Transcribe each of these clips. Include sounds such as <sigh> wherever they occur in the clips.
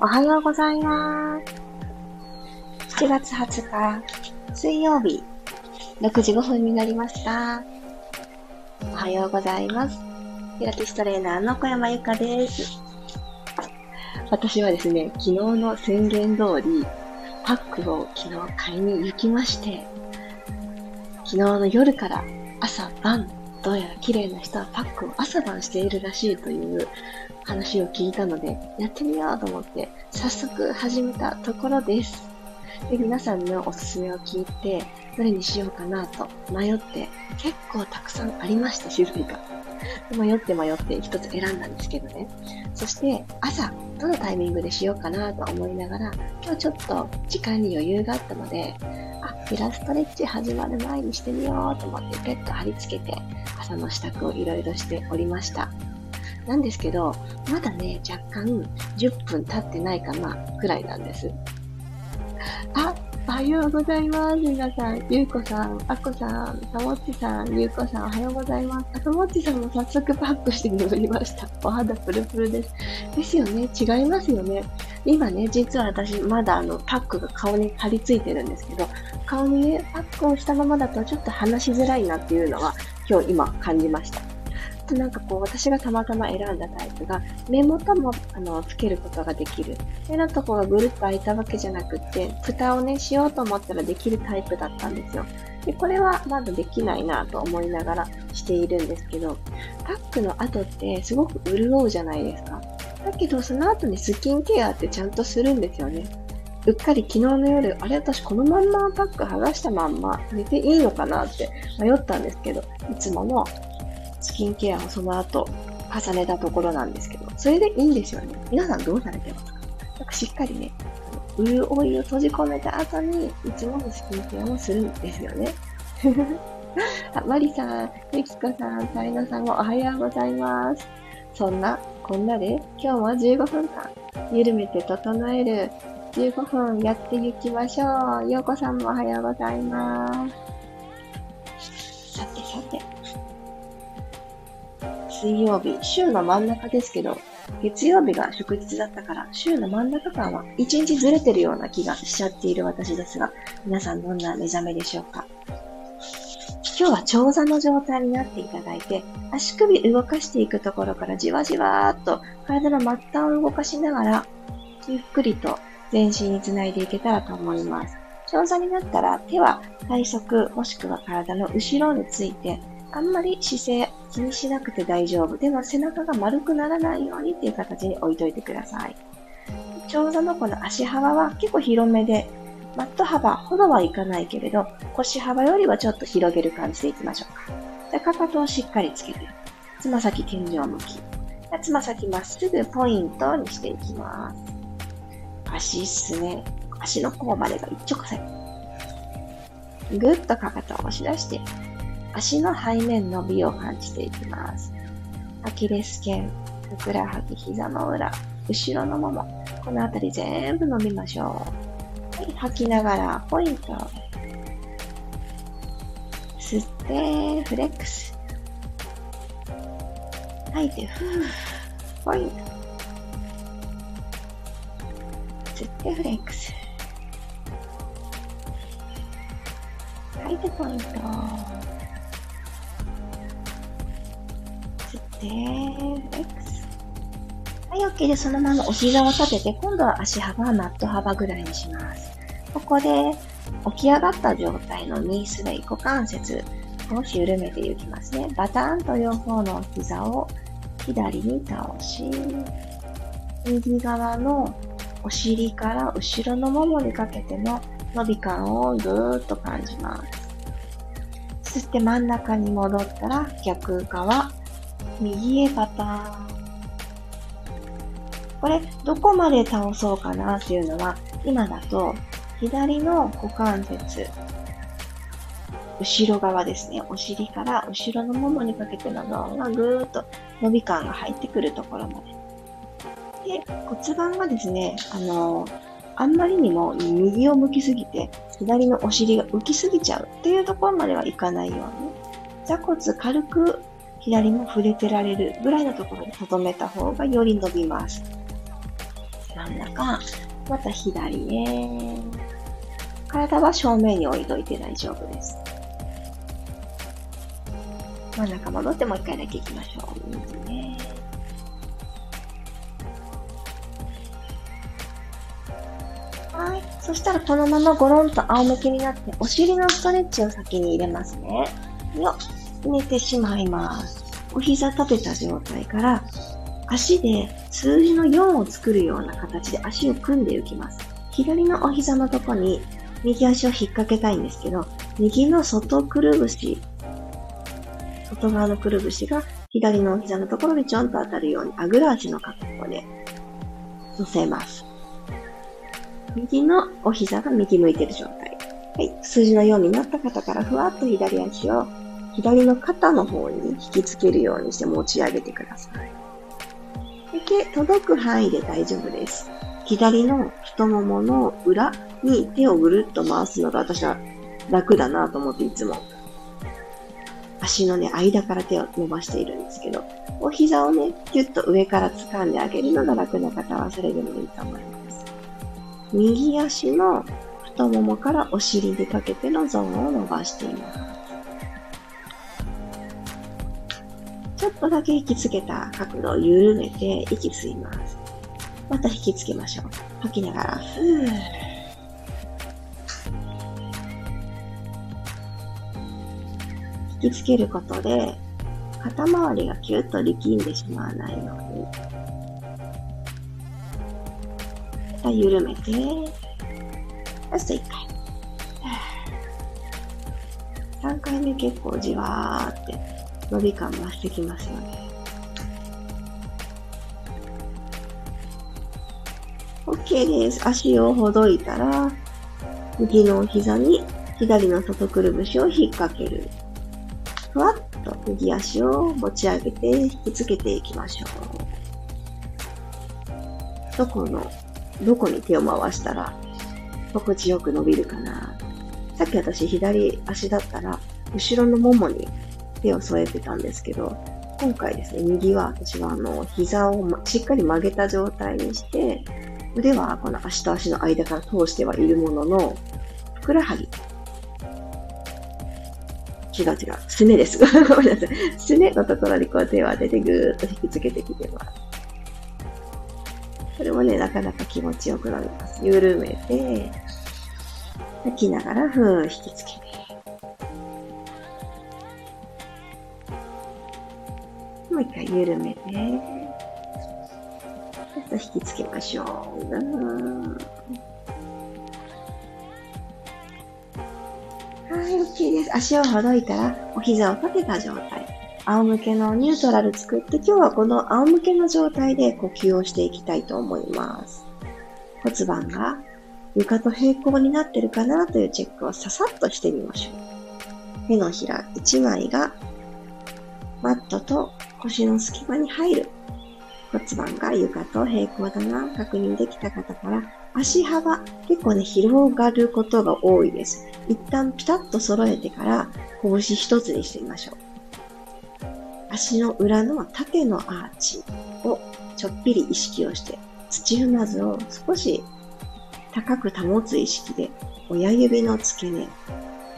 おはようございます。7月20日、水曜日、6時5分になりました。おはようございます。ピラティストレーナーの小山由かです。私はですね、昨日の宣言通り、パックを昨日買いに行きまして、昨日の夜から朝晩、どうやら綺麗な人はパックを朝晩しているらしいという話を聞いたので、やってみようと思って、早速始めたところです。で、皆さんのおすすめを聞いて、どれにしようかなと迷って、結構たくさんありました、種類が。迷って迷って一つ選んだんですけどね。そして朝、どのタイミングでしようかなと思いながら、今日ちょっと時間に余裕があったので、あ、ピラストレッチ始まる前にしてみようと思ってペット貼り付けて朝の支度をいろいろしておりました。なんですけど、まだね、若干10分経ってないかな、くらいなんです。あ、おはようございます。皆さん、ゆうこさん、あこさん、たもっちさん、ゆうこさん、おはようございます。あともっちさんも早速パックして眠りました。お肌プルプルです。ですよね。違いますよね。今ね、実は私、まだあの、パックが顔に張り付いてるんですけど、顔にね、パックをしたままだとちょっと話しづらいなっていうのは、今日今感じました。となんかこう、私がたまたま選んだタイプが、目元も、あの、つけることができる。目のとこがぐるっと開いたわけじゃなくって、蓋をね、しようと思ったらできるタイプだったんですよ。で、これはまだできないなと思いながらしているんですけど、パックの後ってすごく潤うじゃないですか。だけど、その後にスキンケアってちゃんとするんですよね。うっかり昨日の夜、あれ私このまんまパック剥がしたまんま寝ていいのかなって迷ったんですけど、いつものスキンケアをその後重ねたところなんですけど、それでいいんですよね。皆さんどうされてますか？なんかしっかりね、潤いを閉じ込めた後に、いつものスキンケアもするんですよね。<laughs> あ、マリさん、ゆきこさん、タイナさんもおはようございます。そんな、こんなで、今日も15分間、緩めて整える15分やっていきましょう。ようこさんもおはようございます。さてさて。水曜日、週の真ん中ですけど、月曜日が祝日だったから、週の真ん中間は一日ずれてるような気がしちゃっている私ですが、皆さんどんな目覚めでしょうか？今日は長座の状態になっていただいて、足首動かしていくところからじわじわーっと体の末端を動かしながら、ゆっくりと全身につないでいけたらと思います。長座になったら手は体側もしくは体の後ろについてあんまり姿勢気にしなくて大丈夫。でも背中が丸くならないようにっていう形に置いといてください。長座のこの足幅は結構広めで、マット幅ほどはいかないけれど、腰幅よりはちょっと広げる感じでいきましょうか。でかかとをしっかりつけて、つま先天井向き。つま先まっすぐポイントにしていきます。足すね。足の甲までが一直線。ぐっとかかとを押し出して、足の背面伸びを感じていきます。アキレス腱、ふくらはぎ、膝の裏、後ろのもも、このあたり全部伸びましょう。はい、吐きながらポイント。吸って、フレックス。吐いて、ふー、ポイント。吸ってフレックス。吐いてポイント。で、X。はい、OK で、そのままお膝を立てて、今度は足幅はマット幅ぐらいにします。ここで、起き上がった状態のニースレイ股関節、少し緩めていきますね。バターンと両方の膝を左に倒し、右側のお尻から後ろのももにかけての伸び感をぐーっと感じます。吸って真ん中に戻ったら逆側、右へパターン。これ、どこまで倒そうかなっていうのは、今だと、左の股関節、後ろ側ですね。お尻から後ろのももにかけての脳がぐーっと伸び感が入ってくるところまで。で、骨盤がですね、あのあんまりにも右を向きすぎて、左のお尻が浮きすぎちゃうっていうところまではいかないように、座骨軽く左も触れてられるぐらいのところに留めた方がより伸びます。真ん中、また左へ。体は正面に置いといて大丈夫です。真ん中戻ってもう一回だけ行きましょう。右ね。はい。そしたらこのままゴロンと仰向けになって、お尻のストレッチを先に入れますね。よ寝てしまいます。お膝立てた状態から、足で数字の4を作るような形で足を組んでいきます。左のお膝のとこに右足を引っ掛けたいんですけど、右の外くるぶし、外側のくるぶしが左のお膝のところにちょんと当たるようにあぐら足の格好で乗せます。右のお膝が右向いてる状態。はい。数字の4になった方からふわっと左足を左の肩の方に引きつけるようにして持ち上げてください。で、届く範囲で大丈夫です。左の太ももの裏に手をぐるっと回すのが私は楽だなと思っていつも足のね、間から手を伸ばしているんですけど、お膝をね、ぎゅっと上から掴んであげるのが楽な方はそれでもいいと思います。右足の太ももからお尻にかけてのゾーンを伸ばしています。ちょっとだけ引きつけた角度を緩めて息吸います。また引きつけましょう。吐きながら、ふー。引きつけることで、肩周りがキュッと力んでしまわないように。また緩めて、ラスト1回。3回目結構じわーって伸び感増してきますよね。OK です。足をほどいたら、右の膝に左の外くるぶしを引っ掛ける。ふわっと右足を持ち上げて引きつけていきましょう。どこの、どこに手を回したら心地よく伸びるかな。さっき私左足だったら、後ろのももに手を添えてたんですけど、今回ですね、右は私はあの、膝をしっかり曲げた状態にして、腕はこの足と足の間から通してはいるものの、ふくらはぎ。違う違う。すねです。<laughs> ごめんなさい。すねのところにこう手を当ててぐーっと引きつけてきてます。これもね、なかなか気持ちよくなります。緩めて、吐きながら、ふー引きつけて。もう一回緩めて、ちょっと引きつけましょう。はい、OK です。足をほどいたら、お膝を立てた状態。仰向けのニュートラル作って、今日はこの仰向けの状態で呼吸をしていきたいと思います。骨盤が床と平行になってるかなというチェックをささっとしてみましょう。手のひら1枚がマットと腰の隙間に入る。骨盤が床と平行だな、確認できた方から、足幅、結構ね、広がることが多いです。一旦ピタッと揃えてから、拳一つにしてみましょう。足の裏の縦のアーチをちょっぴり意識をして、土踏まずを少し高く保つ意識で、親指の付け根、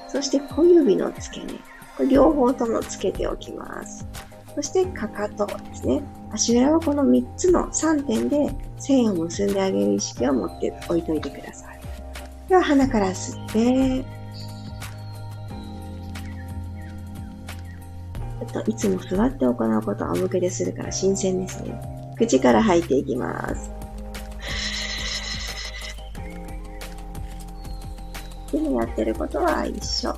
そして小指の付け根、これ両方ともつけておきます。そして、かかとですね。足裏はこの3つの3点で線を結んであげる意識を持って置いといてください。では、鼻から吸って、ちょっといつも座って行うことを仰向けでするから新鮮ですね。口から吐いていきます。今やってることは一緒。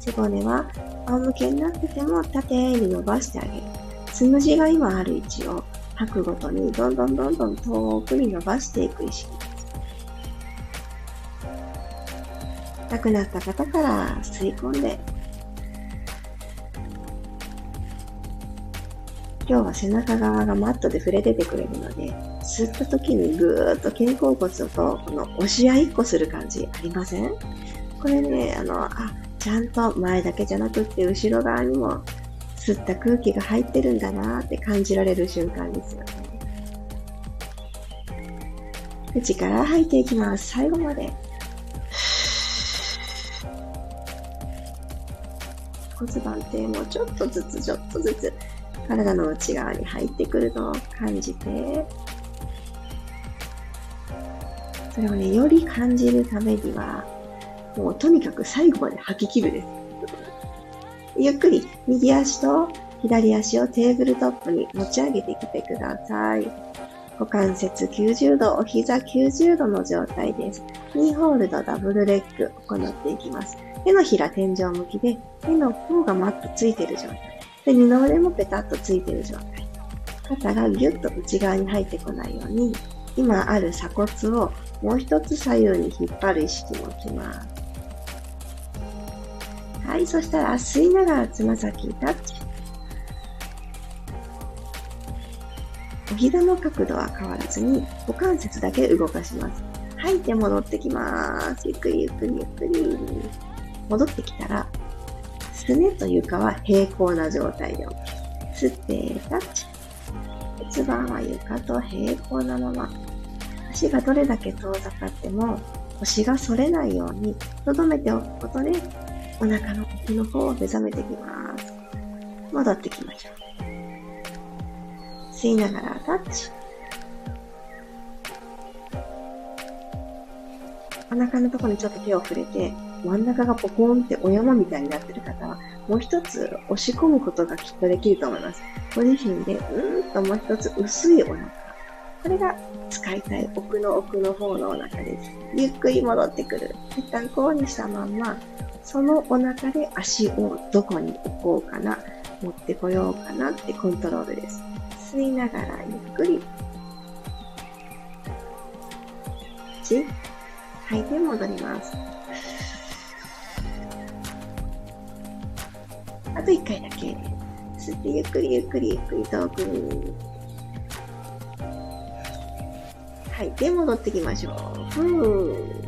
背骨は仰向けになってても縦に伸ばしてあげる。つむじが今ある位置を吐くごとにどんどんどんどん遠くに伸ばしていく意識です。なくなった方から吸い込んで今日は背中側がマットで触れててくれるので、吸った時にぐーっと肩甲骨とこの押し合いっこする感じありません？これね、あの、あ、ちゃんと前だけじゃなくって後ろ側にも吸った空気が入ってるんだなって感じられる瞬間ですよね。口から吐いていきます。最後まで。骨盤底もちょっとずつちょっとずつ体の内側に入ってくるのを感じて、それをね、より感じるためには、もうとにかく最後まで吐き切るです。ゆっくり右足と左足をテーブルトップに持ち上げてきてください。股関節90度、お膝90度の状態です。2ホールドダブルレッグ行っていきます。手のひら天井向きで、手の甲がマットついてる状態。で、二の腕もペタッとついてる状態。肩がギュッと内側に入ってこないように、今ある鎖骨をもう一つ左右に引っ張る意識を置きます。はい、そしたら吸いながらつま先タッチ。お膝の角度は変わらずに股関節だけ動かします。吐いて戻ってきます。ゆっくりゆっくりゆっくり。戻ってきたら、すねと床は平行な状態で OK。吸ってタッチ。骨盤は床と平行なまま。足がどれだけ遠ざかっても腰が反れないように留めておくことでお腹の奥の方を目覚めてきます。戻ってきましょう。吸いながらタッチ。お腹のところにちょっと手を触れて、真ん中がポコンってお山みたいになってる方は、もう一つ押し込むことがきっとできると思います。ご自身で、うーんともう一つ薄いお腹。これが使いたい奥の奥の方のお腹です。ゆっくり戻ってくる。一旦こうにしたまんま、そのお腹で足をどこに置こうかな、持ってこようかなってコントロールです。吸いながらゆっくり。1、吐いて戻ります。あと1回だけ。吸ってゆっくりゆっくりゆっくり遠くに。吐いて戻ってきましょう。ふー。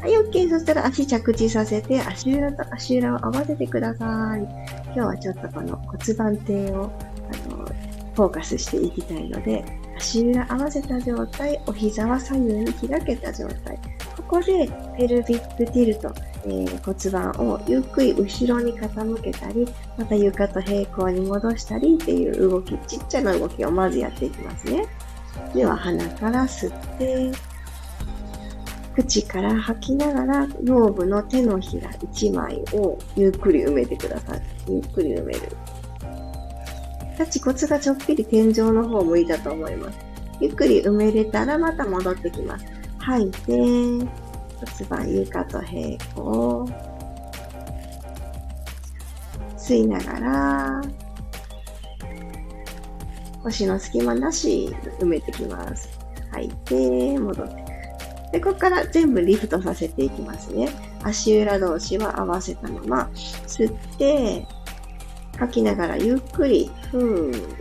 はい、OK。そしたら足着地させて、足裏と足裏を合わせてください。今日はちょっとこの骨盤底をあのフォーカスしていきたいので、足裏合わせた状態、お膝は左右に開けた状態。ここでペルビックティルト、えー、骨盤をゆっくり後ろに傾けたり、また床と平行に戻したりっていう動き、ちっちゃな動きをまずやっていきますね。では鼻から吸って、口から吐きながら、腰部の手のひら1枚をゆっくり埋めてください。ゆっくり埋める。立ち骨がちょっぴり天井の方向いたと思います。ゆっくり埋めれたらまた戻ってきます。吐いて、骨盤床と平行。吸いながら、腰の隙間なし埋めてきます。吐いて、戻ってで、ここから全部リフトさせていきますね。足裏同士は合わせたまま、吸って、吐きながらゆっくり、ふー、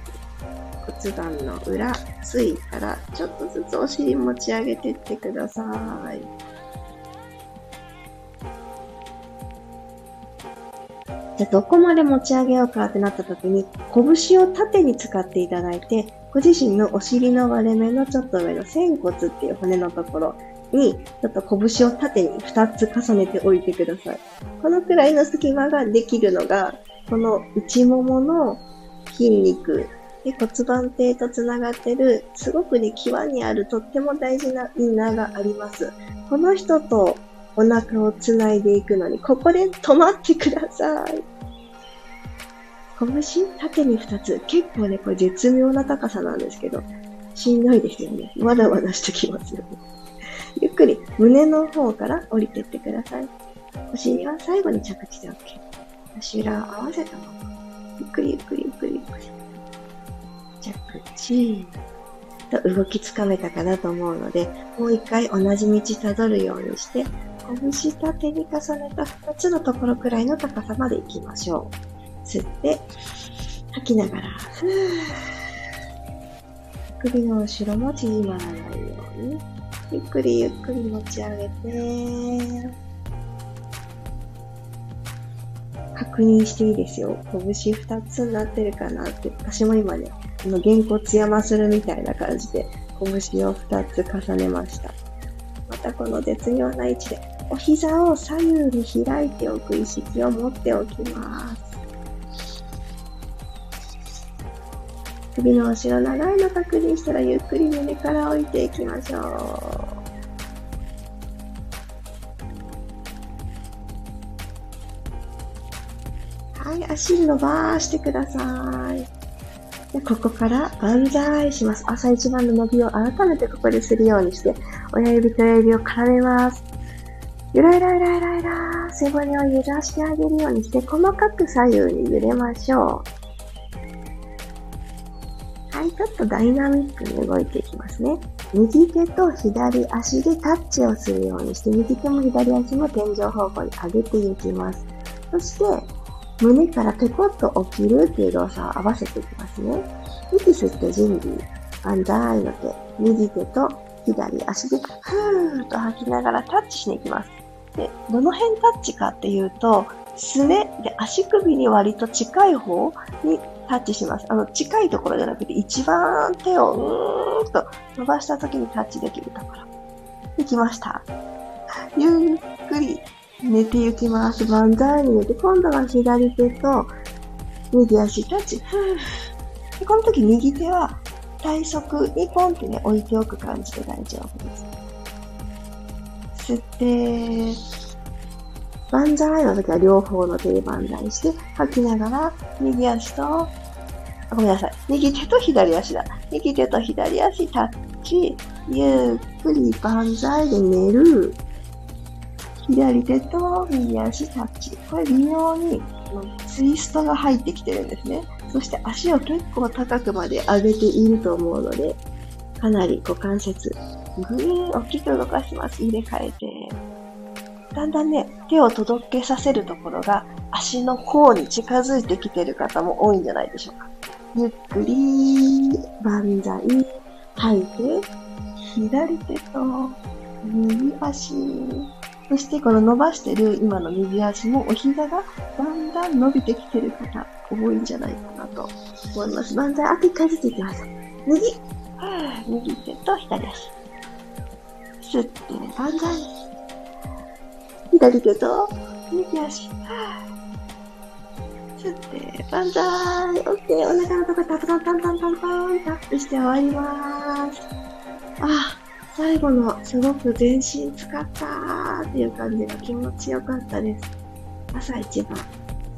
骨盤の裏、ついたら、ちょっとずつお尻持ち上げてってください。じゃあ、どこまで持ち上げようかってなった時に、拳を縦に使っていただいて、ご自身のお尻の割れ目のちょっと上の仙骨っていう骨のところ、に、ちょっと拳を縦に2つ重ねておいてください。このくらいの隙間ができるのが、この内ももの筋肉で骨盤底とつながってる、すごくね、際にあるとっても大事なインナーがあります。この人とお腹をつないでいくのに、ここで止まってください。拳縦に2つ。結構ね、これ絶妙な高さなんですけど、しんどいですよね。まだまだしてきますよね。ゆっくり胸の方から降りてってください。お尻は最後に着地で OK。足裏を合わせたまま。ゆっくりゆっくりゆっくりゆっくり。着地。と動きつかめたかなと思うので、もう一回同じ道たどるようにして、拳縦に重ねた2つのところくらいの高さまで行きましょう。吸って、吐きながら、<sighs> 首の後ろも縮まらないように。ゆっくりゆっくり持ち上げて、確認していいですよ。拳二つになってるかなって、私も今ね、あの、げんこつ山するみたいな感じで、拳を2つ重ねました。またこの絶妙な位置で、お膝を左右に開いておく意識を持っておきます。首の後ろ長いの確認したらゆっくり胸から置いていきましょう。はい、足伸ばしてください。でここから万歳します。朝一番の伸びを改めてここでするようにして、親指と親指を絡めます。ゆらゆらゆらゆらゆら、背骨を揺らしてあげるようにして、細かく左右に揺れましょう。ちょっとダイナミックに動いていきますね。右手と左足でタッチをするようにして、右手も左足も天井方向に上げていきます。そして、胸からペコッと起きるっていう動作を合わせていきますね。息吸って準備。万歳の手。右手と左足でふーっと吐きながらタッチしに行きます。で、どの辺タッチかっていうと、すねで足首に割と近い方にタッチします。あの、近いところじゃなくて、一番手をうーんと伸ばした時にタッチできるところ。できました。ゆっくり寝ていきます。万歳に寝て、今度は左手と右足タッチ。でこの時右手は体側にポンってね、置いておく感じで大丈夫です。吸って、万歳の時は両方の手で万歳して、吐きながら、右足と、ごめんなさい。右手と左足だ。右手と左足タッチ、ゆっくり万歳で寝る。左手と右足タッチ。これ微妙にツイストが入ってきてるんですね。そして足を結構高くまで上げていると思うので、かなり股関節、ぐーん大きく動かします。入れ替えて。だんだんね、手を届けさせるところが足の甲に近づいてきてる方も多いんじゃないでしょうか。ゆっくり、万歳、吐いて、左手と右足、そしてこの伸ばしてる今の右足もお膝がだんだん伸びてきてる方多いんじゃないかなと思います。万歳、あと一回ずついきましょう。右、右手と左足。吸って、万歳。左手と右足。吸って、万歳。オッケー。お腹のとこタプタンタンタンタンタンタップして終わります。あ、最後のすごく全身使ったーっていう感じが気持ちよかったです。朝一番、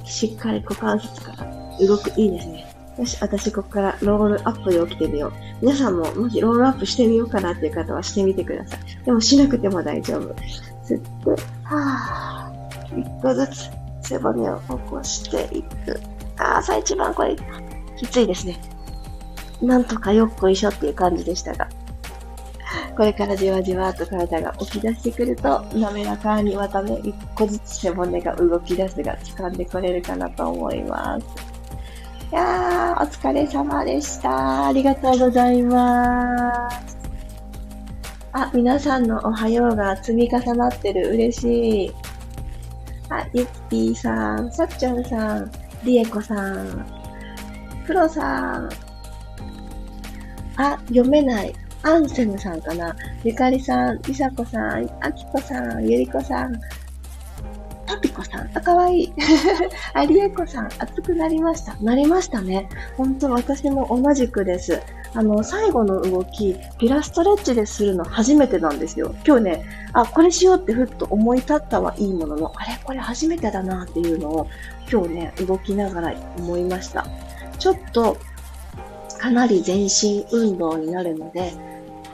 しっかり股関節から動く、いいですね。よし、私ここからロールアップで起きてみよう。皆さんももしロールアップしてみようかなっていう方はしてみてください。でもしなくても大丈夫。吸って、はぁ、一個ずつ背骨を起こしていく。あ朝一番これ、きついですね。なんとかよっこいしょっていう感じでしたが。これからじわじわと体が起き出してくると、滑らかにまたね、一個ずつ背骨が動き出すが掴んでこれるかなと思います。いやー、お疲れ様でした。ありがとうございます。あ、皆さんのおはようが積み重なってる。嬉しい。あ、ゆっぴーさん、さっちゃんさん、りえこさん、プロさん。あ、読めない。アンセムさんかなゆかりさん、りさこさん、あきこさん、ゆりこさん、パピコさん、あ、かわいい。<laughs> ありえこさん、熱くなりました。なりましたね。本当私も同じくです。あの、最後の動き、ピラストレッチでするの初めてなんですよ。今日ね、あ、これしようってふっと思い立ったはいいものの、あれこれ初めてだなっていうのを今日ね、動きながら思いました。ちょっと、かなり全身運動になるので、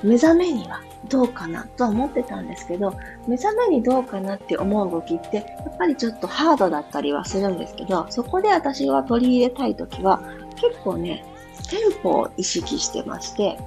目覚めにはどうかなとは思ってたんですけど、目覚めにどうかなって思う動きって、やっぱりちょっとハードだったりはするんですけど、そこで私は取り入れたいときは、結構ね、テンポを意識してまして、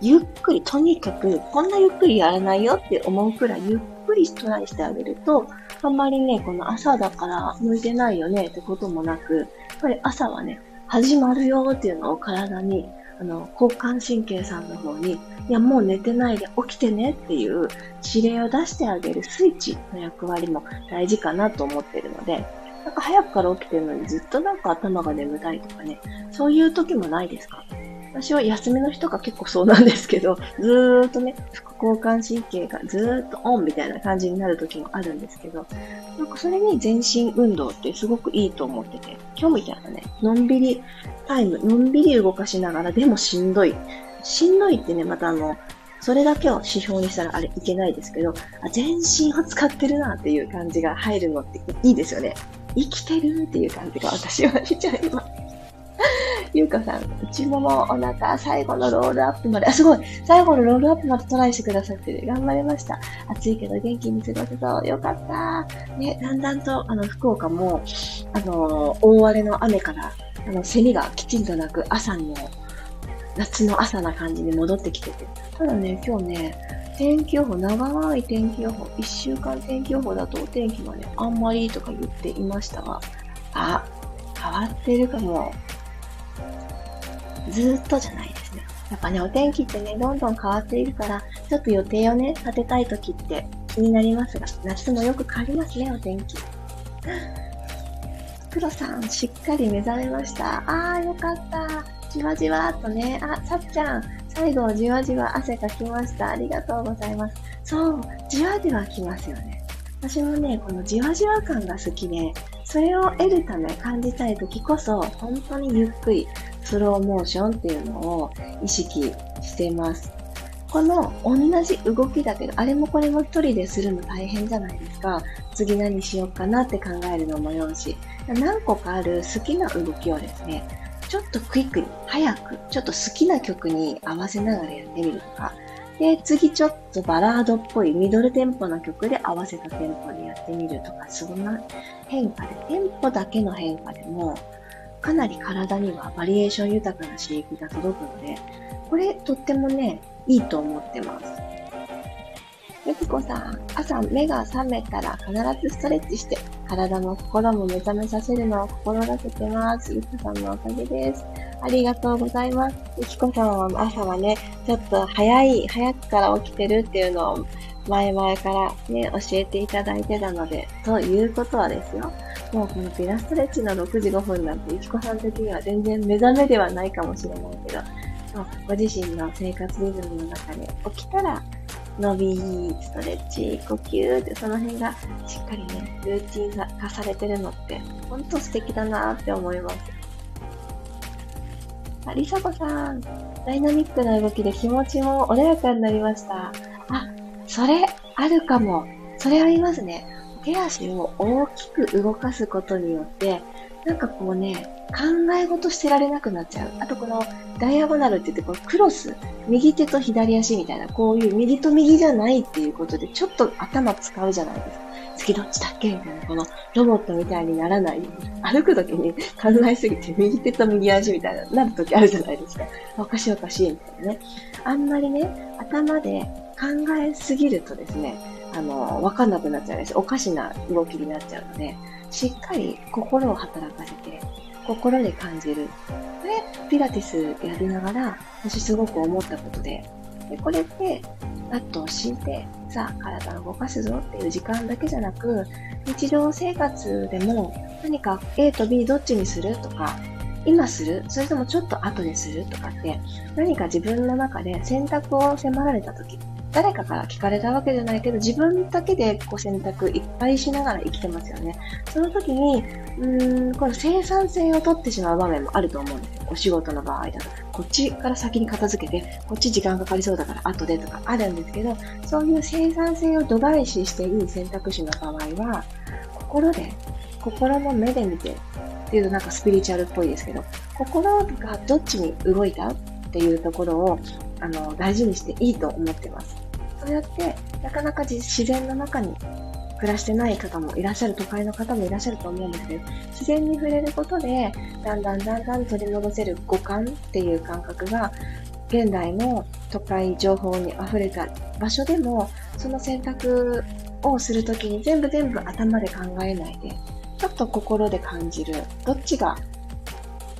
ゆっくり、とにかく、こんなゆっくりやらないよって思うくらいゆっくりトライしてあげると、あんまりね、この朝だから向いてないよねってこともなく、やっぱり朝はね、始まるよっていうのを体にあの、交感神経さんの方に、いや、もう寝てないで起きてねっていう指令を出してあげるスイッチの役割も大事かなと思ってるので、なんか早くから起きてるのにずっとなんか頭が眠たいとかね、そういう時もないですか？私は休みの日とか結構そうなんですけど、ずーっとね、副交感神経がずーっとオンみたいな感じになる時もあるんですけど、なんかそれに全身運動ってすごくいいと思ってて、今日みたいなね、のんびりタイム、のんびり動かしながら、でもしんどい。しんどいってね、またあの、それだけを指標にしたらあれいけないですけど、あ全身を使ってるなっていう感じが入るのっていいですよね。生きてるっていう感じが私はしちゃいます。<laughs> ゆうかさん、内もも、お腹、最後のロールアップまで、あ、すごい最後のロールアップまでトライしてくださってる。頑張りました。暑いけど元気に過ごせそう。よかった。ね、だんだんと、あの、福岡も、あの、大荒れの雨から、あの、セミがきちんとなく朝の、夏の朝な感じに戻ってきてて。ただね、今日ね、天気予報、長い天気予報、1週間天気予報だとお天気がね、あんまりとか言っていましたが、あ、変わってるかも。ずっとじゃないですね。やっぱね、お天気ってね、どんどん変わっているから、ちょっと予定をね、立てたい時って気になりますが、夏もよく変わりますね、お天気。<laughs> 黒さん、しっかり目覚めました。あー、よかった。じわじわっとね。あ、さっちゃん、最後じわじわ汗かきました。ありがとうございます。そう、じわじわきますよね。私もね、このじわじわ感が好きで、それを得るため感じたい時こそ、本当にゆっくり、スローモーションっていうのを意識しています。この同じ動きだけど、あれもこれも一人でするの大変じゃないですか。次何しようかなって考えるのもよし、何個かある好きな動きをですね、ちょっとクイックに、早く、ちょっと好きな曲に合わせながらやってみるとか、で、次ちょっとバラードっぽいミドルテンポな曲で合わせたテンポでやってみるとか、そんな変化で、テンポだけの変化でも、かなり体にはバリエーション豊かな刺激が届くので、これとってもね、いいと思ってます。ゆきこさん、朝目が覚めたら必ずストレッチして、体も心も目覚めさせるのを心がけてます。ゆきこさんのおかげです。ありがとうございます。ゆきこさんは朝はね、ちょっと早い、早くから起きてるっていうのを前々からね、教えていただいてたので、ということはですよ。もうこのピラストレッチの6時5分なんて、ゆきこさん的には全然目覚めではないかもしれないけど、ご自身の生活リズムの中で起きたら、伸び、ストレッチ、呼吸ってその辺がしっかりね、ルーティン化されてるのって、ほんと素敵だなって思います。あ、りさこさん、ダイナミックな動きで気持ちも穏やかになりました。あ、それ、あるかも。それありますね。手足を大きく動かすことによって、なんかこうね、考え事してられなくなっちゃう。あとこのダイアゴナルって言ってこのクロス、右手と左足みたいな、こういう右と右じゃないっていうことで、ちょっと頭使うじゃないですか。次どっちだっけみたいな、このロボットみたいにならない。歩くときに考えすぎて右手と右足みたいな、なるときあるじゃないですか。おかしいおかしいみたいなね。あんまりね、頭で考えすぎるとですね、あの、わかんなくなっちゃうんです。おかしな動きになっちゃうので、しっかり心を働かせて、心で感じる。これ、ピラティスやりながら、私すごく思ったことで、でこれって、パッとを敷いて、さあ、体を動かすぞっていう時間だけじゃなく、日常生活でも何か A と B どっちにするとか、今するそれともちょっと後でするとかって、何か自分の中で選択を迫られた時、誰かから聞かれたわけじゃないけど、自分だけでこう選択いっぱいしながら生きてますよね。その時に、うーん、この生産性を取ってしまう場面もあると思うんですよ。お仕事の場合だと。こっちから先に片付けて、こっち時間かかりそうだから後でとかあるんですけど、そういう生産性を度外視していい選択肢の場合は、心で、心の目で見て、っていうとなんかスピリチュアルっぽいですけど、心がどっちに動いたっていうところをあの大事にしていいと思ってます。そうやって、なかなか自然の中に暮らしてない方もいらっしゃる、都会の方もいらっしゃると思うんですけど、自然に触れることで、だんだんだんだん取り戻せる五感っていう感覚が、現代の都会情報に溢れた場所でも、その選択をするときに全部全部頭で考えないで、ちょっと心で感じる。どっちが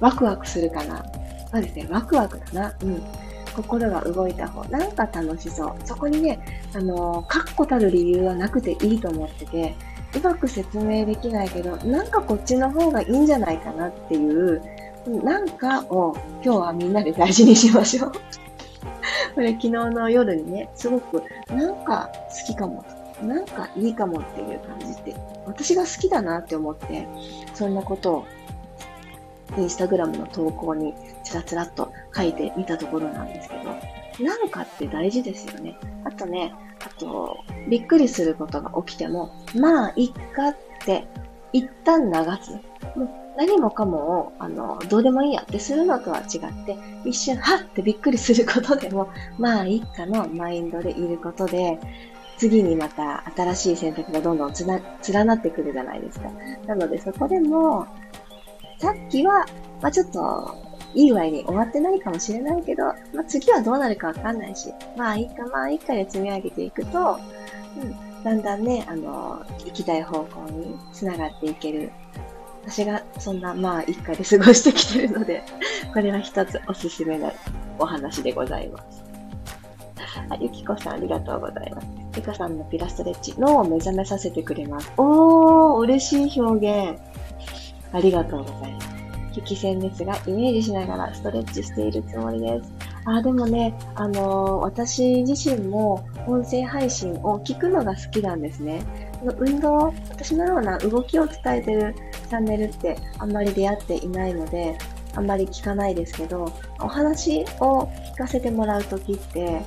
ワクワクするかな。そうですね、ワクワクだな。うん。心が動いた方、なんか楽しそう。そこにね、あの、確固たる理由はなくていいと思ってて、うまく説明できないけど、なんかこっちの方がいいんじゃないかなっていう、なんかを今日はみんなで大事にしましょう。<laughs> これ昨日の夜にね、すごくなんか好きかも、なんかいいかもっていう感じで、私が好きだなって思って、そんなことをインスタグラムの投稿につらつらっと書いてみたところなんですけど、なんかって大事ですよね。あとね、あと、びっくりすることが起きても、まあ、いっかって一旦流す。もう何もかもを、あの、どうでもいいやってするのとは違って、一瞬、はってびっくりすることでも、まあ、いっかのマインドでいることで、次にまた新しい選択がどんどんつな、連なってくるじゃないですか。なのでそこでも、さっきは、まあちょっと、いい具合に終わってないかもしれないけど、まあ次はどうなるかわかんないし、まあいいか、まあいいかで積み上げていくと、うん、だんだんね、あの、行きたい方向に繋がっていける。私がそんな、まあ一家で過ごしてきてるので、<laughs> これは一つおすすめのお話でございます。あ、ゆきこさんありがとうございます。ゆかさんのピラストレッチ、脳を目覚めさせてくれます。おー、嬉しい表現。ありがとうございます。引き線ですが、イメージしながらストレッチしているつもりです。あ、でもね、あのー、私自身も音声配信を聞くのが好きなんですね。運動、私のような動きを伝えてるチャンネルってあんまり出会っていないので、あんまり聞かないですけど、お話を聞かせてもらうときって、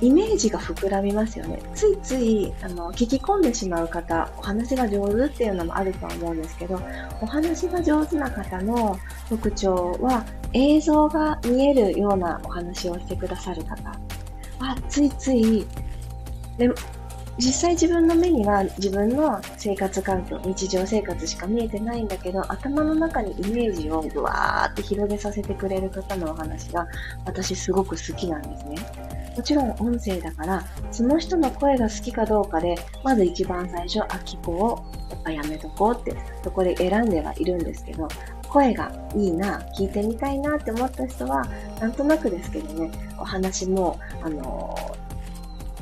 イメージが膨らみますよね。ついつい、あの、聞き込んでしまう方、お話が上手っていうのもあるとは思うんですけど、お話が上手な方の特徴は、映像が見えるようなお話をしてくださる方は、ついつい、実際自分の目には自分の生活環境、日常生活しか見えてないんだけど、頭の中にイメージをぐわーって広げさせてくれる方のお話が私すごく好きなんですね。もちろん音声だから、その人の声が好きかどうかで、まず一番最初、あ、聞こう、やっぱやめとこうって、そこで選んではいるんですけど、声がいいな、聞いてみたいなって思った人は、なんとなくですけどね、お話も、あの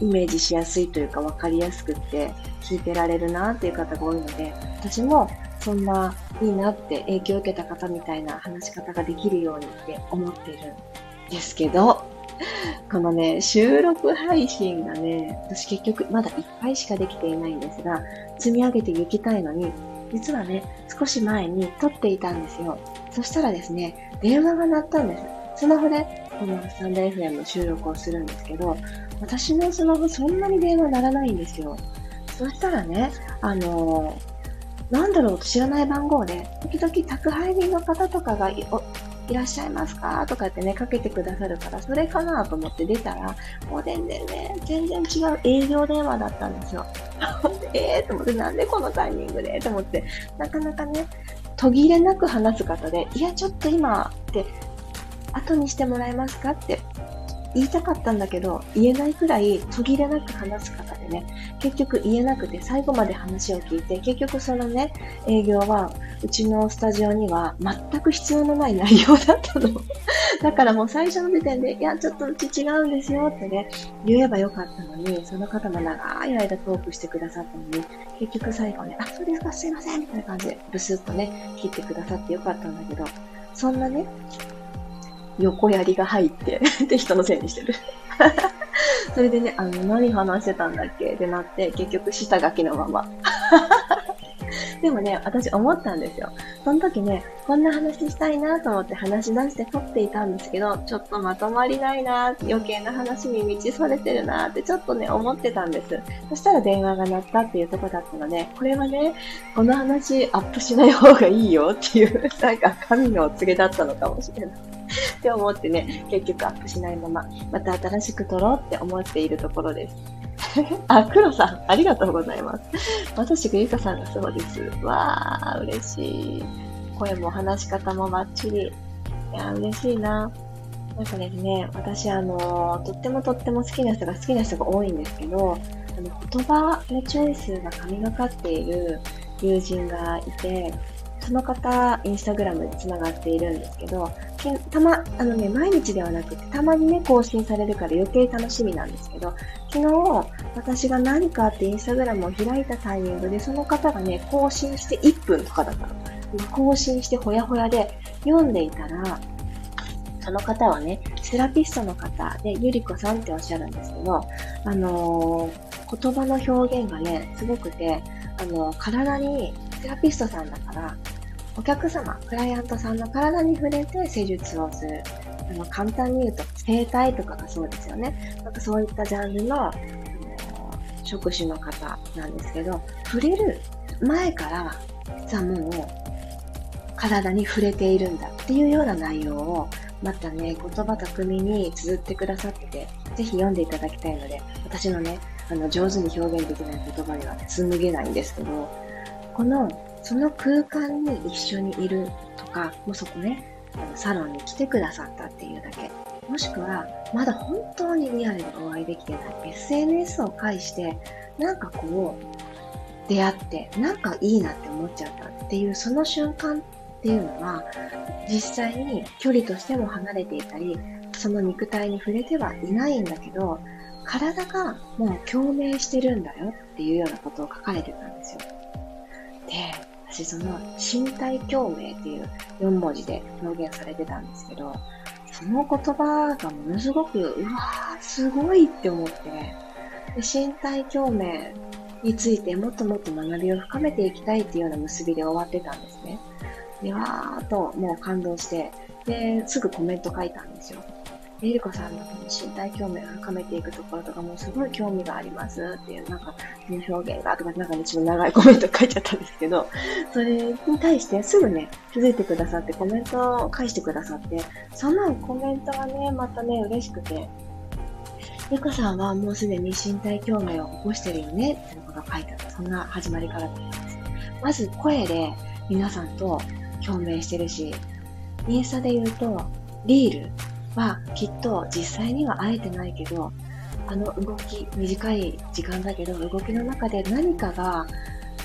イメージしやすいというか分かりやすくって聞いてられるなっていう方が多いので、私もそんないいなって影響を受けた方みたいな話し方ができるようにって思ってるんですけど、<laughs> このね、収録配信がね、私結局まだ1回しかできていないんですが、積み上げていきたいのに、実はね、少し前に撮っていたんですよ。そしたらですね、電話が鳴ったんです。スマホでこのスタンド FM の収録をするんですけど、私のスマホそんなに電話鳴らないんですよ。そしたらね、あのー、なんだろうと知らない番号で、時々宅配便の方とかがいらっしゃいますか？とかってね、かけてくださるから、それかなと思って出たら、もう全然ね、全然違う営業電話だったんですよ。<laughs> えーと思って、なんでこのタイミングで？と思って、なかなかね、途切れなく話す方で、いや、ちょっと今って、後にしてもらえますか？って言いたかったんだけど、言えないくらい途切れなく話す方でね、結局言えなくて最後まで話を聞いて、結局そのね、営業はうちのスタジオには全く必要のない内容だったの。<laughs> だからもう最初の時点で、いや、ちょっとうち違うんですよってね、言えばよかったのに、その方も長い間トークしてくださったのに、結局最後ね、あ、そうですか、すいません、みたいな感じで、ブスッとね、切ってくださってよかったんだけど、そんなね、横槍が入って <laughs> で、人のせいにしてる <laughs> それでね、あの、何話してたんだっけ？ってなって、結局下書きのまま <laughs> でもね、私思ったんですよ。その時ね、こんな話したいなと思って話し出して撮っていたんですけど、ちょっとまとまりないな余計な話に満ちそれてるなってちょっとね、思ってたんです。そしたら電話が鳴ったっていうとこだったので、これはね、この話アップしない方がいいよっていう、なんか神のお告げだったのかもしれない。<laughs> って思ってね、結局アップしないまま、また新しく撮ろうって思っているところです。<laughs> あ、黒さん、ありがとうございます。私がゆかさんがそうです。わー、嬉しい。声も話し方もバッチリ。いや、嬉しいな。なんかですね、私あの、とってもとっても好きな人が好きな人が多いんですけど、あの言葉のチョイスが神がかっている友人がいて、その方、インスタグラムで繋がっているんですけど、けたま、あのね、毎日ではなくて、たまにね、更新されるから余計楽しみなんですけど、昨日、私が何かってインスタグラムを開いたタイミングで、その方がね、更新して1分とかだったの。更新してほやほやで読んでいたら、その方はね、セラピストの方で、ゆりこさんっておっしゃるんですけど、あのー、言葉の表現がね、すごくて、あのー、体に、セラピストさんだから、お客様、クライアントさんの体に触れて施術をする。あの簡単に言うと、整体とかがそうですよね。なんかそういったジャンルの、あのー、職種の方なんですけど、触れる前から、実はもう、体に触れているんだっていうような内容をまたね、言葉巧みに綴ってくださってて、ぜひ読んでいただきたいので、私のね、あの、上手に表現できない言葉には紡げないんですけど、この、その空間に一緒にいるとか、もうそこね、サロンに来てくださったっていうだけ。もしくは、まだ本当にリアルにお会いできてない SNS を介して、なんかこう、出会って、なんかいいなって思っちゃったっていう、その瞬間っていうのは、実際に距離としても離れていたり、その肉体に触れてはいないんだけど、体がもう共鳴してるんだよっていうようなことを書かれてたんですよ。で、私その身体共鳴っていう4文字で表現されてたんですけど、その言葉がものすごく、うわー、すごいって思って、で身体共鳴についてもっともっと学びを深めていきたいっていうような結びで終わってたんですね。で、わーっともう感動して、で、すぐコメント書いたんですよ。えりこさんの身体興味を深めていくところとかもすごい興味がありますっていう、なんか、その表現がとか、なんかね、ちょっと長いコメント書いちゃったんですけど、<laughs> それに対してすぐね、気づいてくださって、コメントを返してくださって、そのコメントがね、またね、嬉しくて、ゆかさんはもうすでに身体共鳴を起こしてるよねっていうことが書いてあった。そんな始まりからだったんです。まず声で皆さんと共鳴してるし、インスタで言うと、リールはきっと実際には会えてないけど、あの動き、短い時間だけど、動きの中で何かが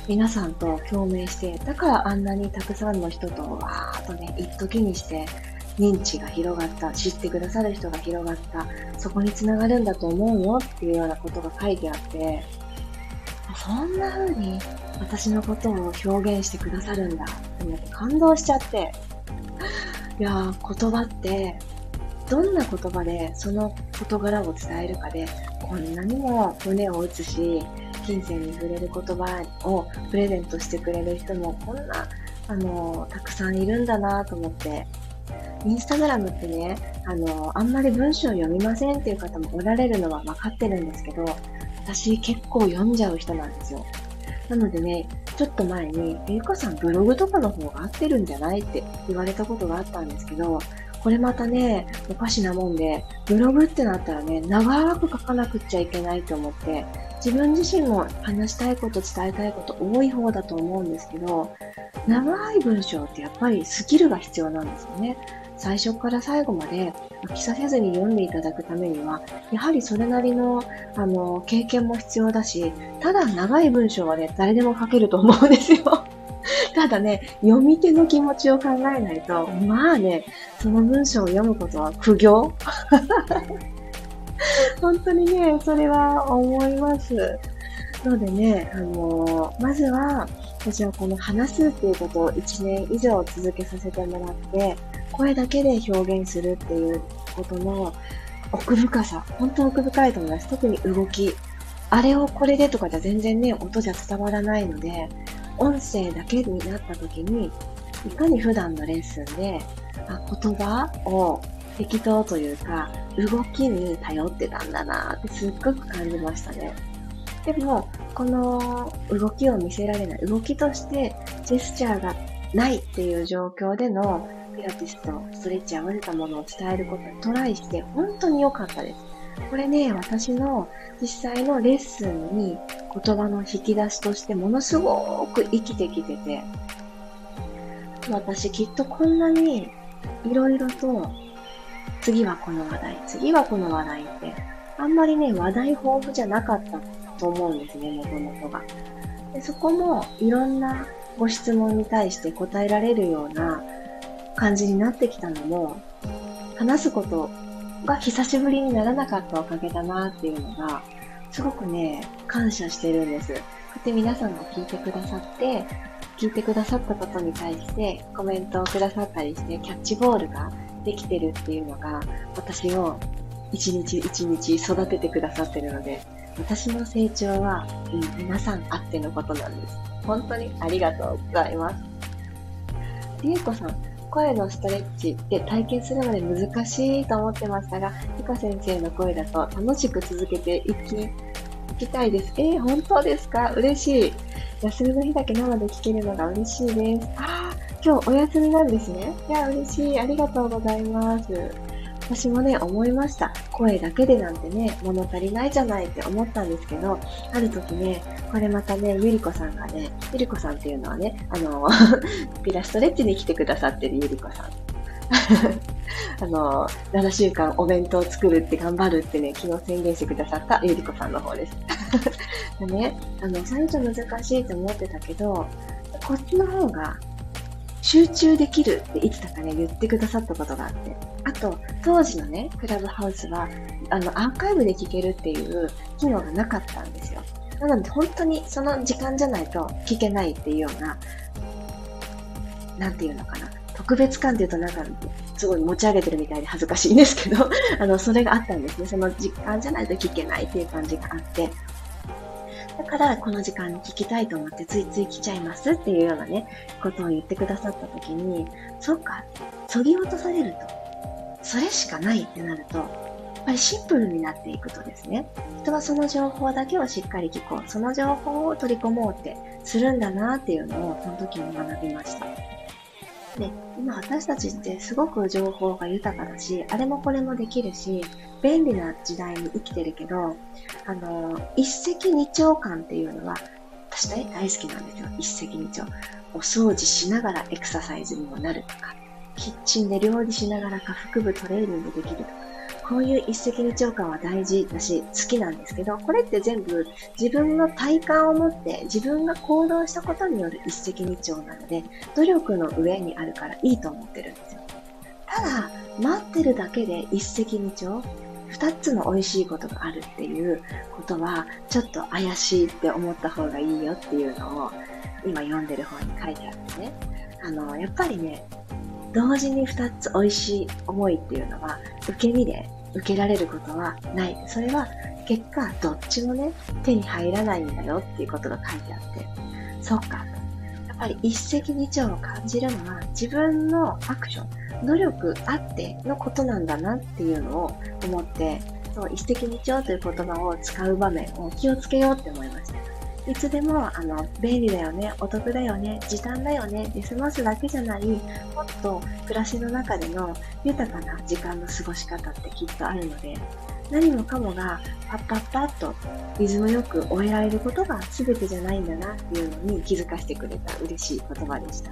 皆さんと共鳴して、だからあんなにたくさんの人とわーっとね、一時にして認知が広がった、知ってくださる人が広がった、そこにつながるんだと思うよっていうようなことが書いてあって、そんな風に私のことを表現してくださるんだって思って感動しちゃって、いやー、言葉って、どんな言葉でその事柄を伝えるかで、こんなにも胸を打つし、金銭に触れる言葉をプレゼントしてくれる人もこんな、あのたくさんいるんだなと思って、インスタグラムってね、あのあんまり文章を読みませんっていう方もおられるのは分かってるんですけど、私結構読んじゃう人なんですよ。なのでね、ちょっと前に、ゆかさんブログとかの方が合ってるんじゃないって言われたことがあったんですけど、これまたね、おかしなもんで、ブログってなったらね、長く書かなくっちゃいけないと思って、自分自身も話したいこと、伝えたいこと多い方だと思うんですけど、長い文章ってやっぱりスキルが必要なんですよね。最初から最後まで飽きさせずに読んでいただくためには、やはりそれなりの、あの、経験も必要だし、ただ長い文章はね、誰でも書けると思うんですよ。ただね、読み手の気持ちを考えないと、まあね、その文章を読むことは苦行 <laughs> 本当にね、それは思います。のでね、あのー、まずは、私はこの話すっていうことを1年以上続けさせてもらって、声だけで表現するっていうことの奥深さ、本当奥深いと思います。特に動き。あれをこれでとかじゃ全然ね、音じゃ伝わらないので、音声だけになった時に、いかに普段のレッスンで、あ言葉を適当というか、動きに頼ってたんだなってすっごく感じましたね。でも、この動きを見せられない、動きとしてジェスチャーがないっていう状況でのピラティスとストレッチ合わせたものを伝えることにトライして本当に良かったです。これね、私の実際のレッスンに言葉の引き出しとしてものすごく生きてきてて、私きっとこんなにいろいろと次はこの話題、次はこの話題って、あんまりね、話題豊富じゃなかったと思うんですね、もともとが。でそこもいろんなご質問に対して答えられるような感じになってきたのも、話すことが久しぶりにならなかったおかげだなっていうのが、すごくね、感謝してるんです。こうやって皆さんが聞いてくださって、聞いてくださったことに対してコメントをくださったりしてキャッチボールができてるっていうのが私を一日一日育ててくださってるので私の成長は、うん、皆さんあってのことなんです。本当にありがとうございます。りえこさん、声のストレッチって体験するまで難しいと思ってましたが、ゆか先生の声だと楽しく続けていき、いきたいです。えー、本当ですか？嬉しい。休みの日だけ生で聞けるのが嬉しいです。ああ、今日お休みなんですね。いや、嬉しい。ありがとうございます。私もね、思いました。声だけでなんてね、物足りないじゃないって思ったんですけど、ある時ね、これまたね、ゆりこさんがね、ゆりこさんっていうのはね、あの、<laughs> ピラストレッチに来てくださってるゆりこさん。<laughs> あの、7週間お弁当を作るって頑張るってね、昨日宣言してくださったゆりこさんの方です。<laughs> でね、あの、最初難しいと思ってたけど、こっちの方が集中できるっていつだかね、言ってくださったことがあって。あと、当時のね、クラブハウスは、あの、アーカイブで聞けるっていう機能がなかったんですよ。なので、本当にその時間じゃないと聞けないっていうような、なんていうのかな。特別感っていうとなんか、すごい持ち上げてるみたいで恥ずかしいんですけど、<laughs> あの、それがあったんですね。その時間じゃないと聞けないっていう感じがあって、だからこの時間に聞きたいと思ってついつい来ちゃいますっていうようなね、ことを言ってくださった時に、そっか、そぎ落とされると、それしかないってなると、やっぱりシンプルになっていくとですね、人はその情報だけをしっかり聞こう、その情報を取り込もうってするんだなっていうのをその時に学びました。で、今私たちってすごく情報が豊かだし、あれもこれもできるし、便利な時代に生きてるけど、あの、一石二鳥感っていうのは、私大好きなんですよ。一石二鳥。お掃除しながらエクササイズにもなるとか、キッチンで料理しながら下腹部トレーニングできるとか、こういう一石二鳥感は大事だし、好きなんですけど、これって全部自分の体感を持って自分が行動したことによる一石二鳥なので、努力の上にあるからいいと思ってるんですよ。ただ、待ってるだけで一石二鳥、二つの美味しいことがあるっていうことは、ちょっと怪しいって思った方がいいよっていうのを、今読んでる本に書いてあってね。あの、やっぱりね、同時に二つ美味しい思いっていうのは、受け身で受けられることはない。それは結果、どっちもね、手に入らないんだよっていうことが書いてあって、そっか。やっぱり一石二鳥を感じるのは自分のアクション、努力あってのことなんだなっていうのを思って、そう一石二鳥という言葉を使う場面を気をつけようって思いました。いつでも、あの、便利だよね、お得だよね、時短だよね、で済ますだけじゃない、もっと暮らしの中での豊かな時間の過ごし方ってきっとあるので、何もかもがパッパッパッとリズムよく終えられることが全てじゃないんだなっていうのに気づかせてくれた嬉しい言葉でした。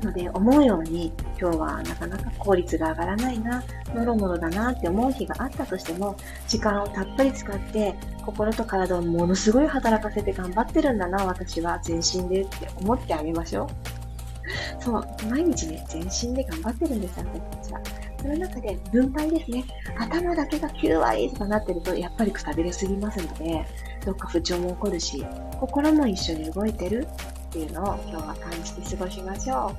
なので、思うように今日はなかなか効率が上がらないな、ノロノロだなって思う日があったとしても、時間をたっぷり使って、心と体をものすごい働かせて頑張ってるんだな、私は全身でって思ってあげましょう。そう、毎日ね、全身で頑張ってるんです、私たちは。その中で分配ですね。頭だけが9割とかなってると、やっぱりくたびれすぎますので、どっか不調も起こるし、心も一緒に動いてるっていうのを今日は感じて過ごしましょ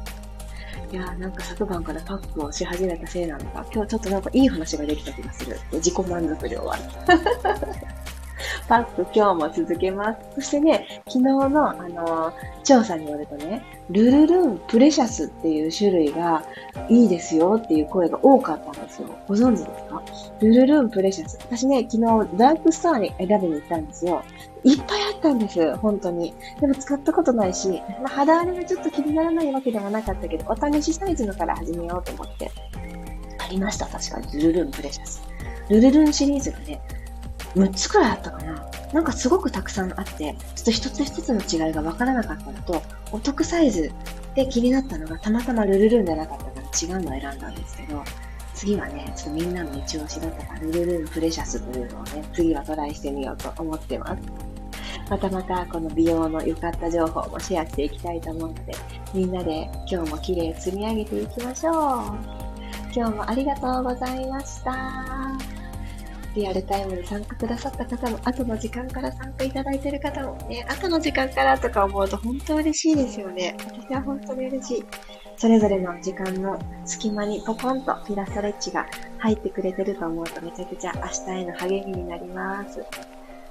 う。いやーなんか昨晩からパックをし始めたせいなのか、今日ちょっとなんかいい話ができた気がする。自己満足で終わる。パック今日も続けます。そしてね、昨日の、あのー、調査によるとね、ルルルンプレシャスっていう種類がいいですよっていう声が多かったんですよ。ご存知ですか？ルルルンプレシャス。私ね、昨日ドラッグストアに選びに行ったんですよ。いっぱいあったんです、本当に。でも使ったことないし、まあ、肌荒れがちょっと気にならないわけではなかったけど、お試しサイズのから始めようと思って。ありました、確かに。ルルルンプレシャス。ルルルンシリーズがね、6つくらいあったかな。なんかすごくたくさんあって、ちょっと一つ一つの違いがわからなかったのと、お得サイズで気になったのがたまたまルルルンじゃなかったから違うのを選んだんですけど、次はね、ちょっとみんなの一押しだったから、ルルルンプレシャスというのをね、次はトライしてみようと思ってます。またまたこの美容の良かった情報もシェアしていきたいと思うので、みんなで今日も綺麗積み上げていきましょう。今日もありがとうございました。リアルタイムに参加くださった方も、後の時間から参加いただいている方もね、後の時間からとか思うと本当嬉しいですよね。私は本当に嬉しい。それぞれの時間の隙間にポコンとピラストレッチが入ってくれてると思うとめちゃくちゃ明日への励みになります。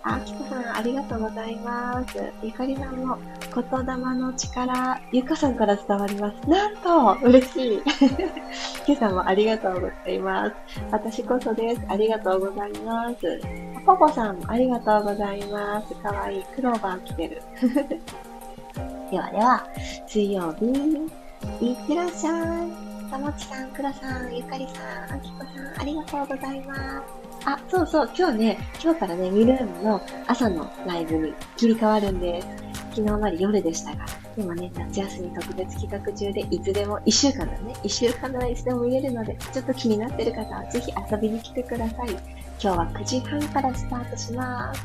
あきこさん、ありがとうございます。ゆかりさんの言霊の力、ゆかさんから伝わります。なんと嬉しい <laughs> 今朝もありがとうございます。私こそです。ありがとうございます。ポポさんもありがとうございます。かわいい。クローバー来てる。<laughs> ではでは、水曜日、いってらっしゃい。たもちさん、くらさん、ゆかりさん、あきこさん、ありがとうございます。あ、そうそう、今日ね、今日からね、ミルームの朝のライブに切り替わるんです。昨日まで夜でしたが、今ね、夏休み特別企画中で、いつでも、1週間だね、1週間ならいつでも見れるので、ちょっと気になってる方はぜひ遊びに来てください。今日は9時半からスタートします。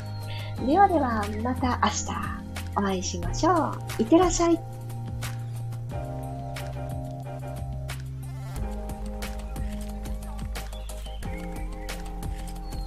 ではでは、また明日お会いしましょう。いってらっしゃい。